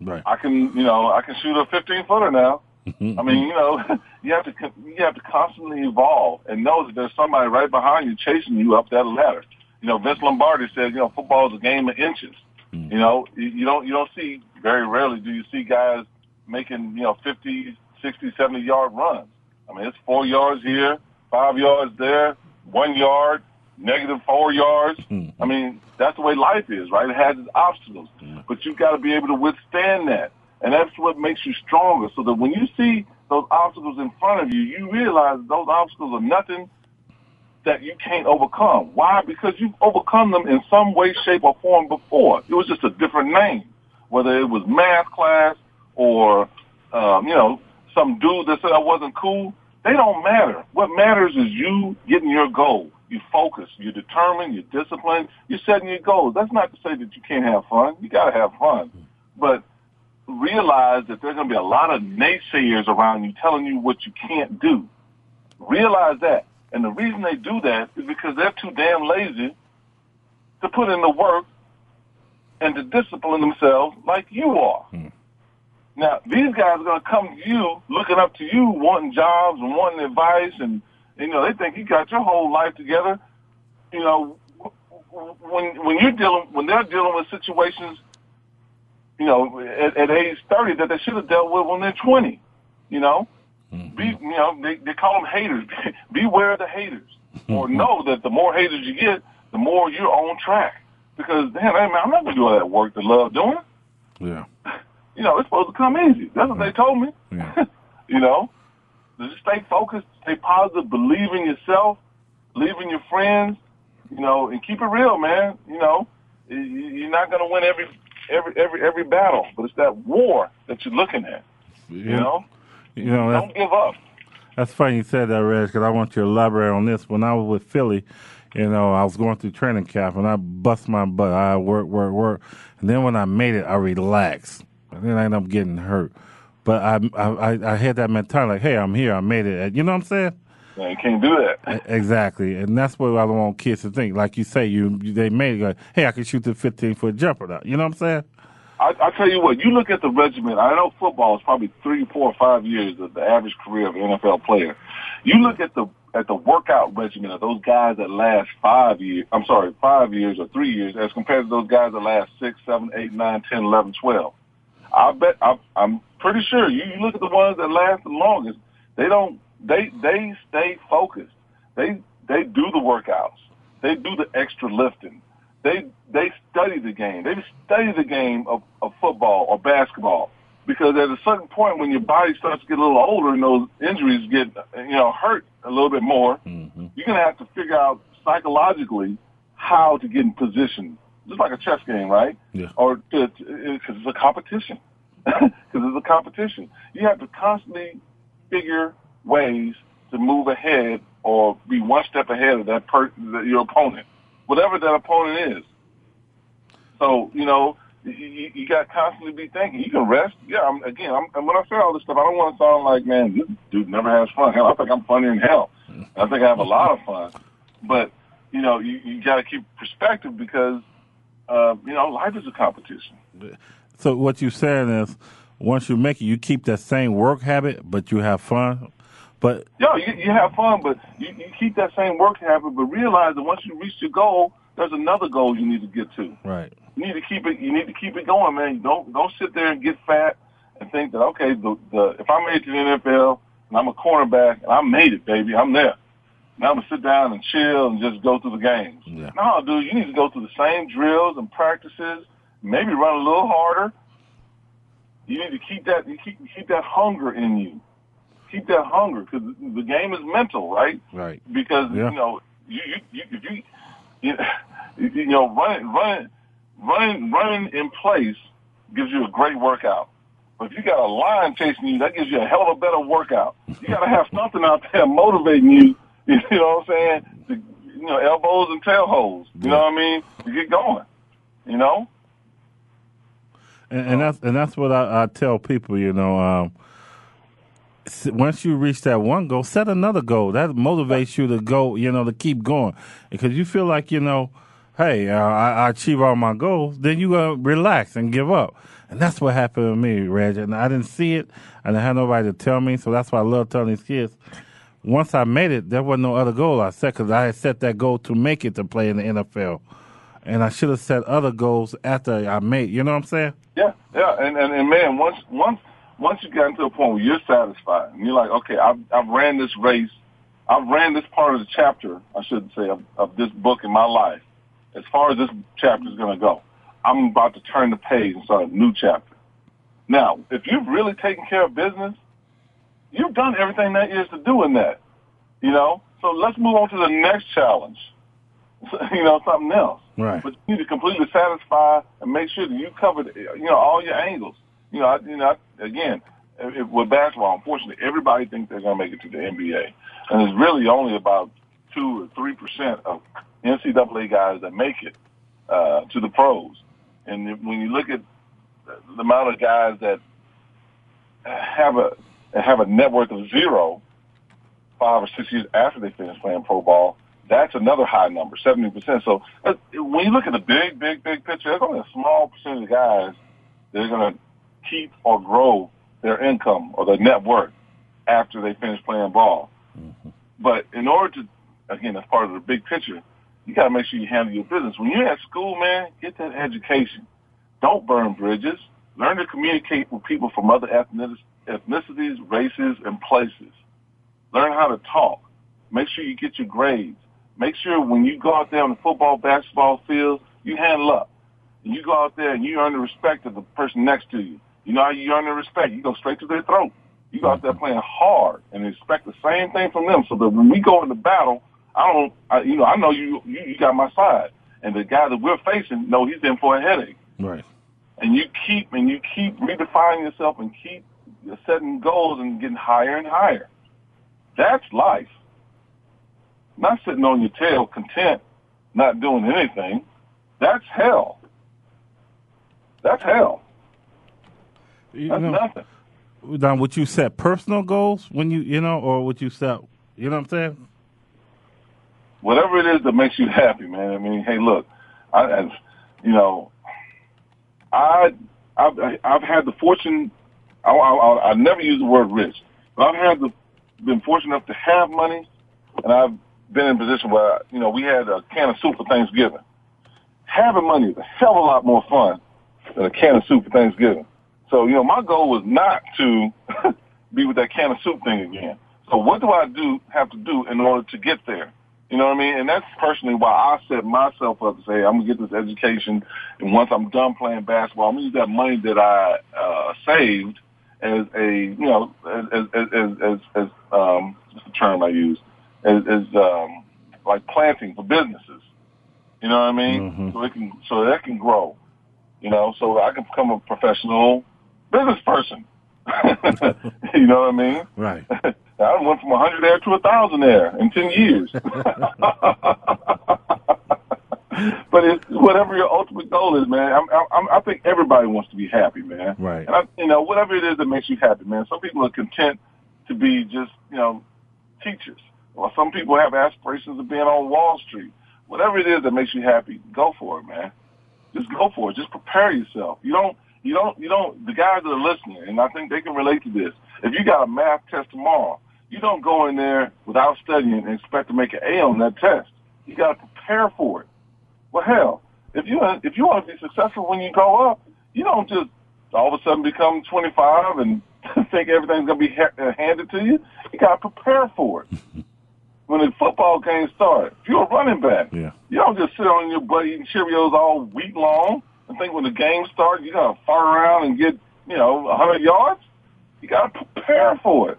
S2: Right.
S3: I can, you know, I can shoot a 15 footer now. Mm-hmm. I mean, you know, you have to you have to constantly evolve and know that there's somebody right behind you chasing you up that ladder. You know, Vince Lombardi said, you know, football is a game of inches. Mm. You know, you, don't you don't see very rarely do you see guys making, you know, 50, 60, 70 yard runs. I mean, it's four yards here, five yards there, one yard, negative four yards. Mm. I mean, that's the way life is, right? It has its obstacles, but you've got to be able to withstand that, and that's what makes you stronger. So that when you see those obstacles in front of you, you realize those obstacles are nothing that you can't overcome. Why? Because you've overcome them in some way, shape, or form before. It was just a different name, whether it was math class or, um, you know, some dude that said I wasn't cool. They don't matter. What matters is you getting your goal. You focus. You're determined. You're disciplined. You're setting your goals. That's not to say that you can't have fun. You got to have fun, but realize that there's going to be a lot of naysayers around you telling you what you can't do. Realize that. And the reason they do that is because they're too damn lazy to put in the work and to discipline themselves like you are. Hmm. Now, these guys are going to come to you, looking up to you, wanting jobs and wanting advice, and you know they think you got your whole life together. You know, when when you're dealing when they're dealing with situations, you know, at, at age thirty that they should have dealt with when they're twenty. You know, Mm-hmm. be you know they they call them haters. Beware of the haters, or mm-hmm. know that the more haters you get, the more you're on track. Because damn, hey, man, I'm not gonna do all that work to love doing.
S2: Yeah.
S3: You know, it's supposed to come easy. That's what they told me.
S2: Yeah.
S3: you know, just stay focused, stay positive, believe in yourself, believe in your friends, you know, and keep it real, man. You know, You- you're not going to win every every every every battle, but it's that war that you're looking at. You know,
S2: You know,
S3: don't give up.
S2: That's funny you said that, Reg, because I want you to elaborate on this. When I was with Philly, you know, I was going through training camp and I bust my butt. I work, work, work. And then when I made it, I relaxed. And then I ended up getting hurt. But I, I, I- had that mentality like, hey, I'm here, I made it. You know what I'm saying?
S3: You can't do that.
S2: Exactly, and that's what I don't want kids to think. Like you say, you you- they made it. Like, hey, I can shoot the 15 foot jumper. Now. You know what I'm saying?
S3: I, I tell you what, you look at the regimen. I know football is probably three, four, five years of the average career of an NFL player. You look at the at the workout regimen of those guys that last five years. I'm sorry, five years or three years, as compared to those guys that last six, seven, eight, nine, ten, eleven, twelve. I bet I, I'm pretty sure you, you look at the ones that last the longest. They don't. They they stay focused. They they do the workouts. They do the extra lifting. They they study the game. They study the game of, of football or basketball because at a certain point when your body starts to get a little older and those injuries get you know hurt a little bit more, mm-hmm. you're gonna have to figure out psychologically how to get in position, just like a chess game, right?
S2: Yeah.
S3: Or because it's a competition. Because it's a competition. You have to constantly figure ways to move ahead or be one step ahead of that per- your opponent, whatever that opponent is. So you know, you, you, got to constantly be thinking. You can rest. Yeah, I'm, again, I'm, and when I say all this stuff, I don't want to sound like, man, this dude never has fun. Hell, I think I'm funny in hell. I think I have a lot of fun. But you know, you, you got to keep perspective because uh, you know, life is a competition.
S2: So what you're saying is, once you make it, you keep that same work habit, but you have fun. But
S3: Yo, you, you have fun, but you, you keep that same work habit. But realize that once you reach your goal, there's another goal you need to get to.
S2: right,
S3: You need to keep it. You need to keep it going, man. Don't don't sit there and get fat and think that okay, the, the if I made it to the NFL and I'm a cornerback and I made it, baby, I'm there. Now I'm gonna sit down and chill and just go through the games.
S2: Yeah.
S3: No, dude, you need to go through the same drills and practices. Maybe run a little harder. You need to keep that. You keep keep that hunger in you. Keep that hunger because the game is mental, right?
S2: right.
S3: because
S2: Yeah.
S3: you know you you you you, you know running running running running in place gives you a great workout. But if you got a lion chasing you, that gives you a hell of a better workout. You got to have something out there motivating you. You know what I'm saying? To, you know, elbows and tail holes. You know what I mean? To get going. You know?
S2: And, and that's and that's what I, I tell people. You know, um, once you reach that one goal, set another goal. That motivates you to go. You know, to keep going because you feel like you know, hey, uh, I, I achieve all my goals. Then you gonna relax and give up. And that's what happened to me, Reg. And I didn't see it, I had nobody to tell me. So that's why I love telling these kids. Once I made it, there wasn't no other goal I set because I had set that goal to make it to play in the NFL. And I should have set other goals after I made. You know what I'm saying?
S3: Yeah, yeah, and and, and man, once once once you get into a point where you're satisfied and you're like, okay, I've, I've ran this race, I've ran this part of the chapter, I should say, of, of this book in my life. As far as this chapter is going to go, I'm about to turn the page and start a new chapter. Now, if you've really taken care of business, you've done everything that is to do in that. You know, so let's move on to the next challenge. you know, something else.
S2: Right.
S3: But you need to completely satisfy and make sure that you covered, you know, all your angles. You know, I, you know, again, if, with basketball, unfortunately, everybody thinks they're going to make it to the NBA, and it's really only about two or three percent of NCAA guys that make it uh, to the pros. And when you look at the amount of guys that have a have a net worth of zero five or six years after they finish playing pro ball, that's another high number, 70%. So uh, when you look at the big, big, big picture, there's only a small percentage of guys that are going to keep or grow their income or their net worth after they finish playing ball. Mm-hmm. But in order to, again, that's part of the big picture, you got to make sure you handle your business. When you're at school, man, get that education. Don't burn bridges. Learn to communicate with people from other ethnicities, races, and places. Learn how to talk. Make sure you get your grades. Make sure when you go out there on the football, basketball field, you handle up. And you go out there and you earn the respect of the person next to you. You know how you earn their respect? You go straight to their throat. You go out there mm-hmm. playing hard and expect the same thing from them so that when we go into battle, I don't, I, you know, I know you, you, you got my side. And the guy that we're facing, know he's in for a headache.
S2: Right.
S3: And you keep, and you keep redefining yourself and keep setting goals and getting higher and higher. That's life. Not sitting on your tail content, not doing anything. That's hell. That's hell.
S2: You
S3: That's
S2: know,
S3: nothing.
S2: Don, would you set personal goals when you, you know, or would you set, you know what I'm saying?
S3: Whatever it is that makes you happy, man. I mean, hey, look, I, I you know, I, I've, I've had the fortune. I, I, I never use the word rich, but I've had the been fortunate enough to have money, and I've been in a position where you know we had a can of soup for Thanksgiving. Having money is a hell of a lot more fun than a can of soup for Thanksgiving. So you know my goal was not to be with that can of soup thing again. So what do I do have to do in order to get there? You know what I mean? And that's personally why I set myself up to say I'm gonna get this education, and once I'm done playing basketball, I'm gonna use that money that I uh, saved as a you know as as as as, as um what's the term I use as, as um like planting for businesses. You know what I mean?
S2: Mm-hmm.
S3: So it can so that can grow. You know, so I can become a professional business person. you know what I mean?
S2: Right.
S3: I went from a hundred there to a thousand there in ten years. but it's whatever your ultimate goal is, man. I'm, I'm, I think everybody wants to be happy, man.
S2: Right.
S3: And I, you know, whatever it is that makes you happy, man. Some people are content to be just, you know, teachers. Or some people have aspirations of being on Wall Street. Whatever it is that makes you happy, go for it, man. Just go for it. Just prepare yourself. You don't, you don't, you don't, the guys that are listening, and I think they can relate to this. If you got a math test tomorrow, you don't go in there without studying and expect to make an A on that test. You got to prepare for it. Well, hell, if you if you want to be successful when you grow up, you don't just all of a sudden become 25 and think everything's going to be ha- uh, handed to you. You got to prepare for it. when the football game starts, if you're a running back,
S2: Yeah.
S3: you don't just sit on your butt eating Cheerios all week long and think when the game starts you got to fart around and get, you know, 100 yards. You got to prepare for it.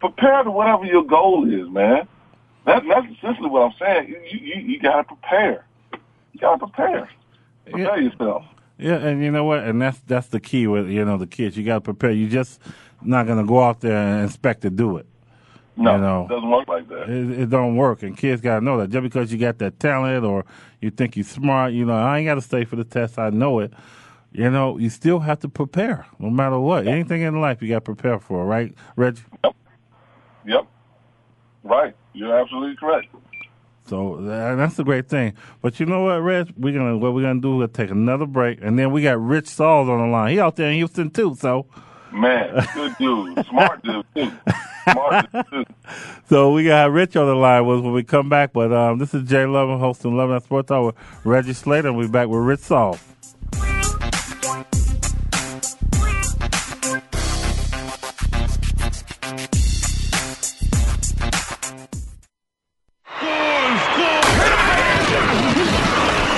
S3: Prepare to whatever your goal is, man. That, that's essentially what I'm saying. You, you, you got to prepare. You got to prepare. Prepare yourself.
S2: Yeah, and you know what? And that's that's the key with you know the kids. You got to prepare. You just not gonna go out there and expect to do it.
S3: No,
S2: you know,
S3: it doesn't work like that.
S2: It, it don't work, and kids got to know that. Just because you got that talent or you think you're smart, you know, I ain't got to stay for the test. I know it. You know, you still have to prepare, no matter what. Anything in life, you got to prepare for, right, Reggie?
S3: Yep. Yep. Right. You're absolutely correct.
S2: So that's the great thing. But you know what, Reg? We're gonna what we're gonna do is take another break, and then we got Rich Sauls on the line. He out there in Houston too. So
S3: Man, good dude. Smart dude, too. Smart dude,
S2: so we got Rich on the line was when we come back. But um, this is Jay Lovin hosting Lovin' That Sports Hour. Reggie Slater, and we're back with Rich Saul.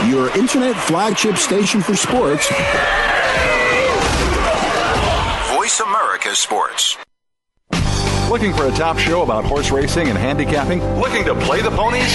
S4: Your internet flagship station for sports.
S6: Sports.
S8: Looking for a top show about horse racing and handicapping? Looking to play the ponies?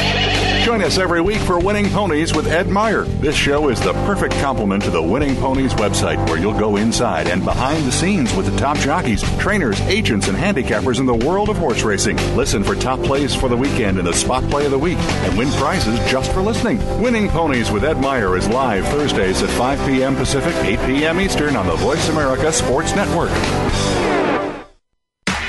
S8: Join us every week for Winning Ponies with Ed Meyer. This show is the perfect complement to the Winning Ponies website, where you'll go inside and behind the scenes with the top jockeys, trainers, agents, and handicappers in the world of horse racing. Listen for top plays for the weekend and the spot play of the week, and win prizes just for listening. Winning Ponies with Ed Meyer is live Thursdays at 5 p.m. Pacific, 8 p.m. Eastern on the Voice America Sports Network.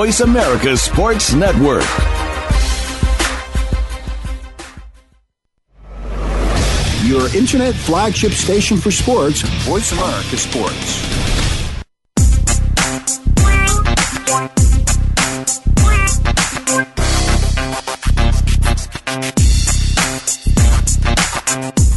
S1: Voice America Sports Network.
S4: Your internet flagship station for sports, Voice America Sports.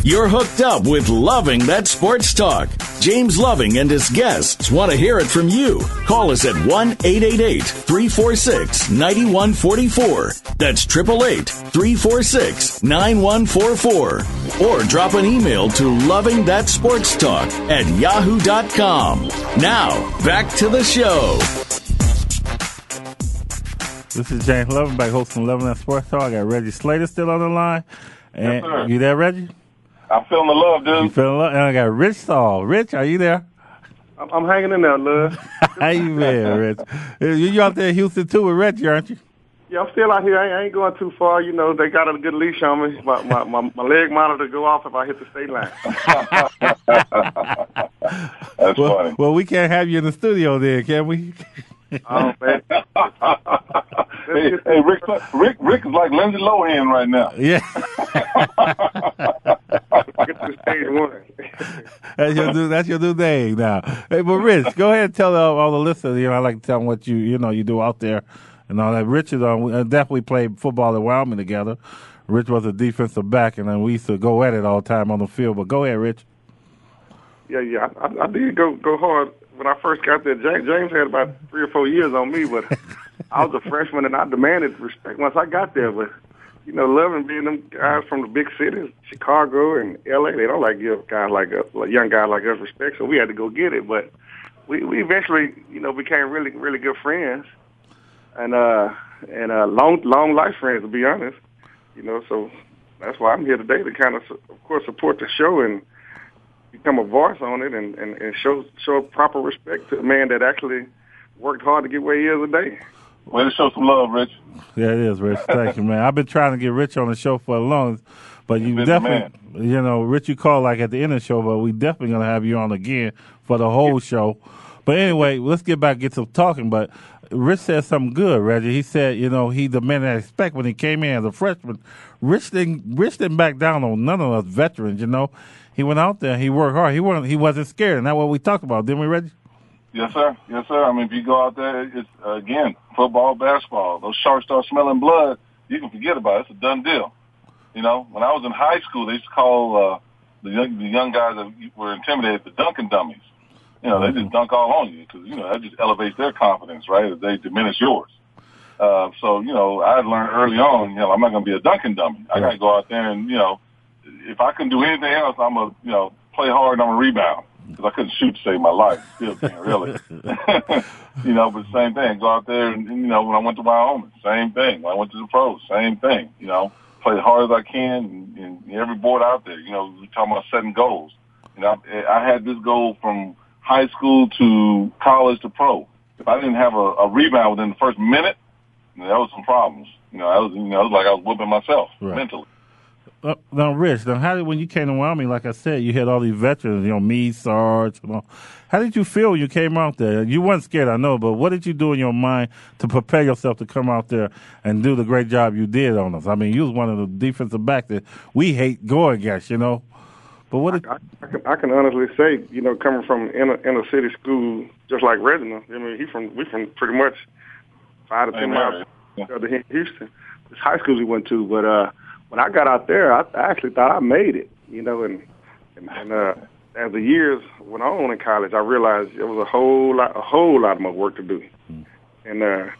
S1: You're hooked up with Loving That Sports Talk. James Loving and his guests want to hear it from you. Call us at 1 888 346 9144. That's 888 346 9144. Or drop an email to Loving That Sports Talk at yahoo.com. Now, back to the show.
S2: This is James Loving back hosting Loving That Sports Talk. I got Reggie Slater still on the line. And
S3: Yes, sir.
S2: you there, Reggie?
S3: I'm feeling the love, dude.
S2: You feeling love? And I got Rich Saul. Rich, are you there?
S9: I'm, I'm hanging in there, love.
S2: How you been, Rich? You out there in Houston too with Reggie, aren't you?
S9: Yeah, I'm still out here. I ain't, I ain't going too far. You know, they got a good leash on me. My my my, my leg monitor go off if I hit the state line.
S3: That's
S2: well,
S3: funny.
S2: well, we can't have you in the studio then, can we?
S9: Oh man.
S3: Hey, hey, Rick, Rick, Rick is like Lindsay Lohan right now.
S2: Yeah.
S9: Get to stage one.
S2: that's your new, that's your new thing now. Hey, but Rich, go ahead and tell all, all the listeners. You know, I like to tell them what you you know you do out there and all that. Rich is on. We uh, definitely played football at Wyoming together. Rich was a defensive back, and then we used to go at it all the time on the field. But go ahead, Rich.
S9: Yeah, yeah. I, I, I did go go hard when I first got there. James, James had about three or four years on me, but I was a freshman and I demanded respect once I got there. But you know, loving being them guys from the big cities, Chicago and L.A. They don't like give guys like us, like young guys like us respect, so we had to go get it. But we we eventually, you know, became really really good friends, and uh and uh long long life friends to be honest. You know, so that's why I'm here today to kind of, of course, support the show and become a voice on it and, and, and show show proper respect to a man that actually worked hard to get where he is today.
S3: Way to show some love, Rich.
S2: Yeah, it is, Rich. Thank you, man. I've been trying to get Rich on the show for a long, but you definitely, you know, Rich, you call like at the end of the show, but we definitely gonna have you on again for the whole show. But anyway, let's get back get to talking. But Rich said something good, Reggie. He said, you know, he the man I expect when he came in as a freshman. Rich didn't, Rich didn't back down on none of us veterans. You know, he went out there, he worked hard. He wasn't, he wasn't scared, and that's what we talked about, didn't we, Reggie?
S3: Yes, sir. Yes, sir. I mean, if you go out there, it's again football, basketball. Those sharks start smelling blood. You can forget about it. It's a done deal. You know, when I was in high school, they used to call uh, the young the young guys that were intimidated the Dunkin' Dummies. You know, they just dunk all on you because you know that just elevates their confidence, right? They diminish yours. Uh, so you know, I learned early on. You know, I'm not going to be a Dunkin' Dummy. I got to go out there and you know, if I can do anything else, I'm a you know play hard and I'm a rebound because I couldn't shoot to save my life. Still can't really. you know, but same thing. Go out there and, you know when I went to Wyoming, same thing. When I went to the pros, same thing. You know, play as hard as I can, and, and every board out there. You know, we're talking about setting goals. You know, I, I had this goal from high school to college to pro. If I didn't have a, a rebound within the first minute, you know, that was some problems. You know, I was, you know, it was like I was whooping myself
S2: Right.
S3: mentally.
S2: Uh, now, Rich, now how did when you came to Wyoming? Like I said, you had all these veterans, you know, me, Sarge. You know. How did you feel when you came out there? You weren't scared, I know, but what did you do in your mind to prepare yourself to come out there and do the great job you did on us? I mean, you was one of the defensive backs that we hate going against, you know. But what did
S9: I can, I can honestly say, you know, coming from inner inner city school, just like Reginald. I mean, he from we from pretty much five to ten
S3: Amen.
S9: miles further here Houston. This high schools we went to, but uh, when I got out there, I, I actually thought I made it. You know, and and, and uh, as the years went on in college, I realized there was a whole lot, a whole lot more work to do. And uh,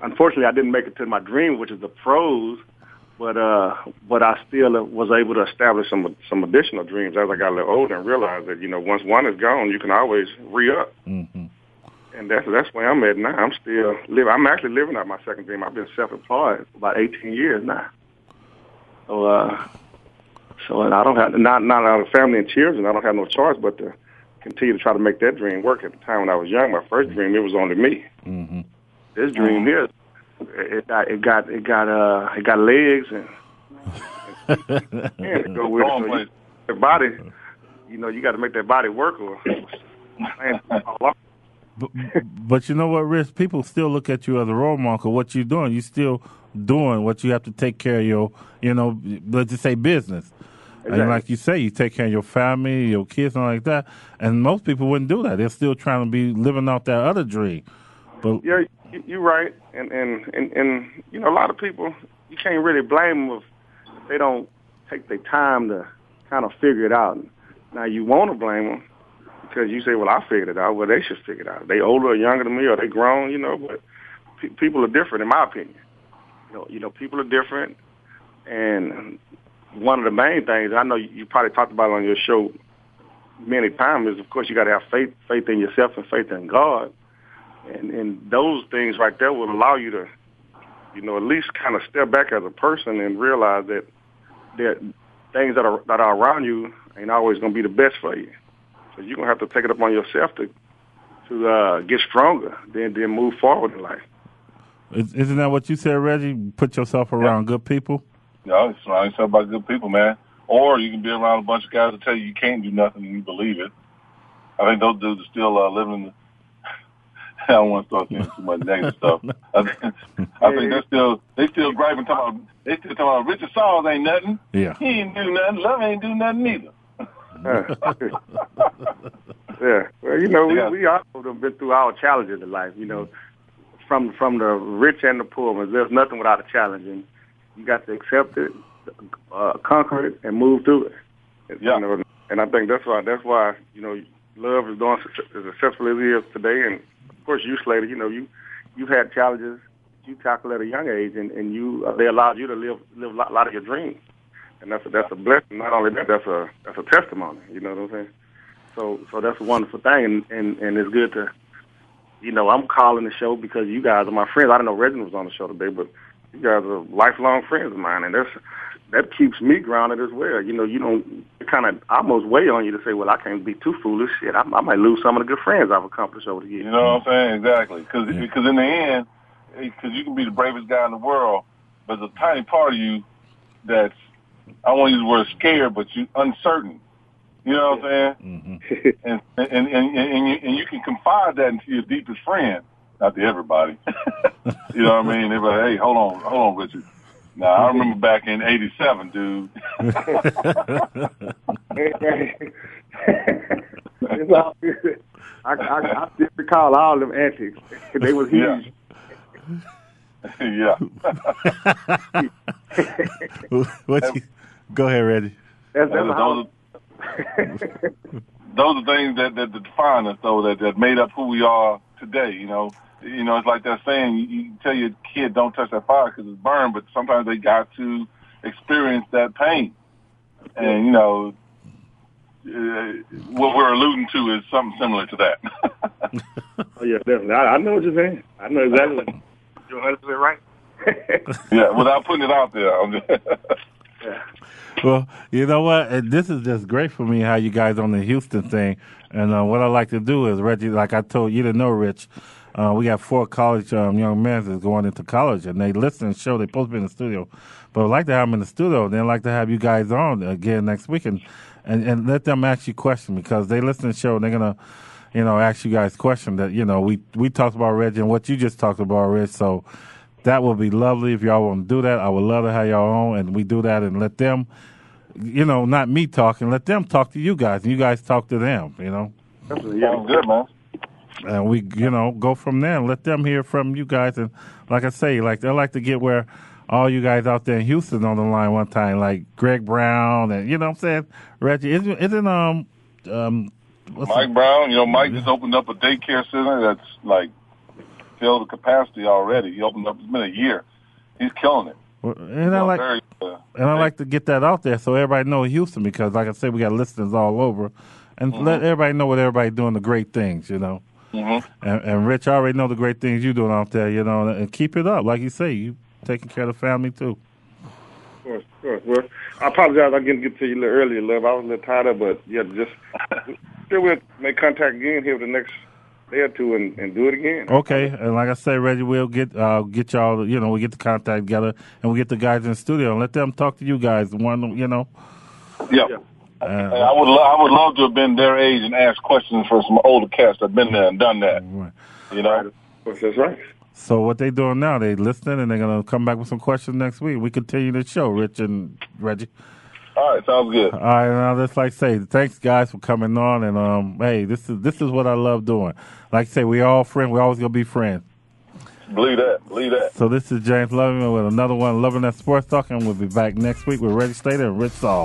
S9: unfortunately, I didn't make it to my dream, which is the pros. But uh, but I still was able to establish some some additional dreams as I got a little older and realized that you know once one is gone, you can always re up.
S2: Mm-hmm.
S9: And that's that's where I'm at now. I'm still living. I'm actually living out my second dream. I've been self-employed for about 18 years now. So uh, so and I don't have not not out of family and children. I don't have no choice but to continue to try to make that dream work. At the time when I was young, my first dream it was only me.
S2: Mm-hmm.
S9: This dream here, it got it got it got uh it got legs and and to go with it. So you, the body, you know, you got to make that body work or. man,
S2: But, but you know what, Rich? People still look at you as a role model. What you're doing, you're still doing what you have to take care of your, you know, let's just say business. And like you say, you take care of your family, your kids, and like that. And most people wouldn't do that. They're still trying to be living out that other dream. But
S9: Yeah, you- you're right, and and and and you know a lot of people you can't really blame them if they don't take their time to kind of figure it out. Now you want to blame them because you say, "Well, I figured it out." Well, they should figure it out. They older or younger than me, or they grown, you know. But pe- people are different, in my opinion. You know, you know, people are different, and one of the main things I know you probably talked about on your show many times is, of course, you got to have faith, faith in yourself and faith in God and and those things right there will allow you to, you know, at least kind of step back as a person and realize that that things that are that are around you ain't always going to be the best for you. So you're gonna have to take it upon yourself to to uh, get stronger, then then move forward in life.
S2: Is- isn't that what you said, Reggie? Put yourself around good people.
S3: You know, surround yourself by good people, man. Or you can be around a bunch of guys that tell you you can't do nothing and you believe it. I think those dudes are still uh, living in the. I don't want to start saying too much negative stuff. I think, I think they're still they still griping talking about they still talking about Richard Sauls ain't nothing.
S2: Yeah.
S3: He ain't do nothing. Love ain't do nothing either.
S9: yeah. Well, you know, we
S3: Yeah.
S9: we also have been through our challenges in life. You know, from from the rich and the poor. There's nothing without a challenge, and you got to accept it, uh, conquer it, and move through it.
S3: Yeah.
S9: You know, and I think that's why that's why you know love is doing as successful as it is today. And of course, you Slater, you know you you've had challenges you tackled at a young age, and and you uh, they allowed you to live live a lot, lot of your dreams, and that's a, that's a blessing. Not only that, that's a that's a testimony. You know what I'm saying? So so that's a wonderful thing, and and and it's good to. You know, I'm calling the show because you guys are my friends. I didn't know Reginald was on the show today, but you guys are lifelong friends of mine, and that's that keeps me grounded as well. You know, you don't kind of almost weigh on you to say, well, I can't be too foolish. Shit, I, I might lose some of the good friends I've accomplished over the years.
S3: You know what I'm saying? Exactly. Because because in the end, because you can be the bravest guy in the world, but there's a tiny part of you that's I won't use the word scared, but you uncertain. You know what I'm saying? Mm-hmm. And and and and, and, you, and you can confide that into your deepest friend, not to everybody. you know what I mean? They're like, hey, hold on, hold on, Richard. Now I remember back in '87, dude.
S9: It's all good. I, I, I still recall all them antics. They was huge.
S3: yeah.
S2: what you, go ahead, Reggie.
S9: That's, that's
S3: those,
S9: how,
S3: those are things that, that define us, though, that, that made up who we are today. You know, you know, it's like that saying: you, you tell your kid, "Don't touch that fire because it's burned," but sometimes they got to experience that pain. And you know, uh, what we're alluding to is something similar to that.
S9: oh yeah, definitely. I, I know what you're saying. I know exactly. What, you're 100 right.
S3: yeah, without putting it out there.
S2: Well, you know what? This is just great for me how you guys on the Houston thing. And uh, what I like to do is, Reggie, like I told you to know, Rich, uh, we got four college um, young men that's going into college, and they listen and show. They supposed to be in the studio, but I'd like to have them in the studio. Then I'd like to have you guys on again next week and, and, and let them ask you questions because they listen the show and they're gonna, you know, ask you guys questions that you know we we talked about Reggie and what you just talked about, Rich. So that would be lovely if y'all want to do that. I would love to have y'all on and we do that and let them, you know, not me talking, let them talk to you guys and you guys talk to them, you know.
S3: Sounds good, man.
S2: And we, you know, go from there and let them hear from you guys. And like I say, like they like to get where all you guys out there in Houston on the line one time, like Greg Brown and you know what I'm saying, Reggie. Isn't, isn't um um what's
S3: Mike
S2: the-
S3: Brown, you know, Mike just opened up a daycare center that's like filled the capacity already. He opened up. It's been a year. He's killing it.
S2: Well, And I like
S3: very, uh,
S2: and I like to get that out there so everybody know Houston because, like I said, we got listeners all over, and
S3: Mm-hmm.
S2: let everybody know what everybody doing the great things, you know.
S3: Mhm.
S2: And, and Rich, I already know the great things you doing out there, you know, and keep it up. Like you say, you taking care of the family too.
S9: Of course, of course. Well, I apologize. I didn't get to you a little earlier, love. I was a little tired up, but yeah, just still we'll make contact again here for the next day or two and, and do it again.
S2: Okay, and like I say, Reggie, we'll get uh, get y'all, you know, we get the contact together, and we get the guys in the studio and let them talk to you guys. One, you know.
S3: Yeah.
S2: Uh,
S3: I would, lo- I would love to have been their age and ask questions for some older cats that've been there and done that. You know,
S9: that's right.
S2: So what they doing now? They listening, and they're gonna come back with some questions next week. We continue the show, Rich and Reggie.
S3: All right, sounds good.
S2: All right, now just like say, thanks guys for coming on, and um, hey, this is this is what I love doing. Like I say, we all friends. We always gonna be friends.
S3: Believe that. Believe that.
S2: So this is James Loving with another one, loving that sports talk, and we'll be back next week with Reggie Slater and Rich Saul.